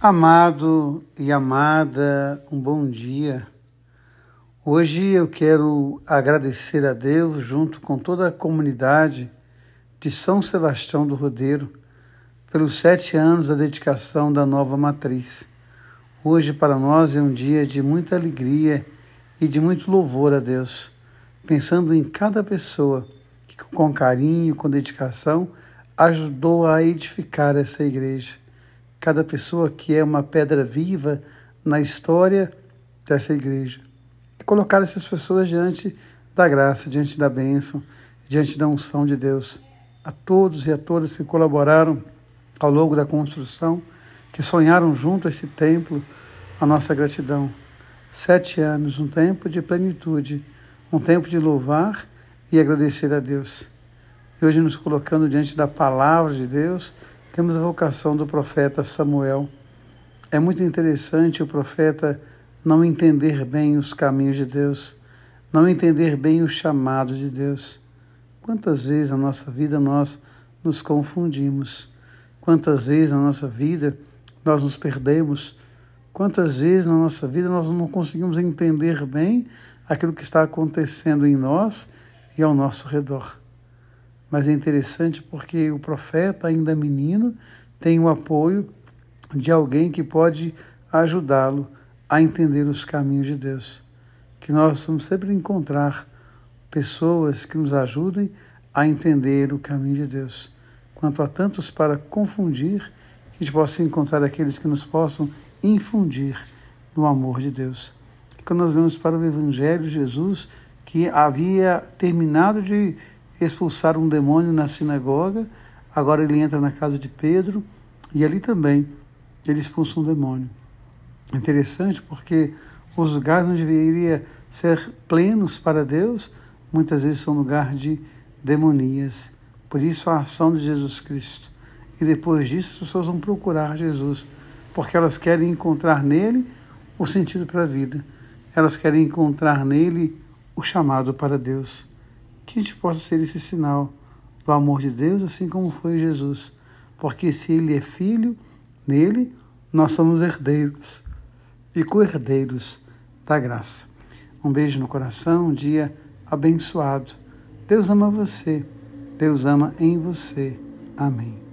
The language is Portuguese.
Amado e amada, um bom dia. Hoje eu quero agradecer a Deus, junto com toda a comunidade de São Sebastião do Rodeiro, pelos sete anos da dedicação da nova matriz. Hoje, para nós, é um dia de muita alegria e de muito louvor a Deus, pensando em cada pessoa que, com carinho, com dedicação, ajudou a edificar essa igreja cada pessoa que é uma pedra viva na história dessa igreja. E colocar essas pessoas diante da graça, diante da bênção, diante da unção de Deus. A todos e a todas que colaboraram ao longo da construção, que sonharam junto esse templo, a nossa gratidão. Sete anos, um tempo de plenitude, um tempo de louvar e agradecer a Deus. E hoje nos colocando diante da palavra de Deus, temos a vocação do profeta Samuel. É muito interessante o profeta não entender bem os caminhos de Deus, não entender bem o chamado de Deus. Quantas vezes na nossa vida nós nos confundimos? Quantas vezes na nossa vida nós nos perdemos? Quantas vezes na nossa vida nós não conseguimos entender bem aquilo que está acontecendo em nós e ao nosso redor? Mas é interessante porque o profeta, ainda menino, tem o apoio de alguém que pode ajudá-lo a entender os caminhos de Deus. Que nós vamos sempre encontrar pessoas que nos ajudem a entender o caminho de Deus. Quanto a tantos para confundir, que a gente possa encontrar aqueles que nos possam infundir no amor de Deus. Quando nós vemos para o Evangelho de Jesus, que havia terminado de expulsar um demônio na sinagoga, agora ele entra na casa de Pedro e ali também ele expulsa um demônio. Interessante porque os lugares onde deveria ser plenos para Deus, muitas vezes são lugar de demonias. Por isso a ação de Jesus Cristo. E depois disso as pessoas vão procurar Jesus, porque elas querem encontrar nele o sentido para a vida. Elas querem encontrar nele o chamado para Deus que a gente possa ser esse sinal do amor de Deus, assim como foi Jesus. Porque se Ele é filho, nele nós somos herdeiros e co-herdeiros da graça. Um beijo no coração, um dia abençoado. Deus ama você, Deus ama em você. Amém.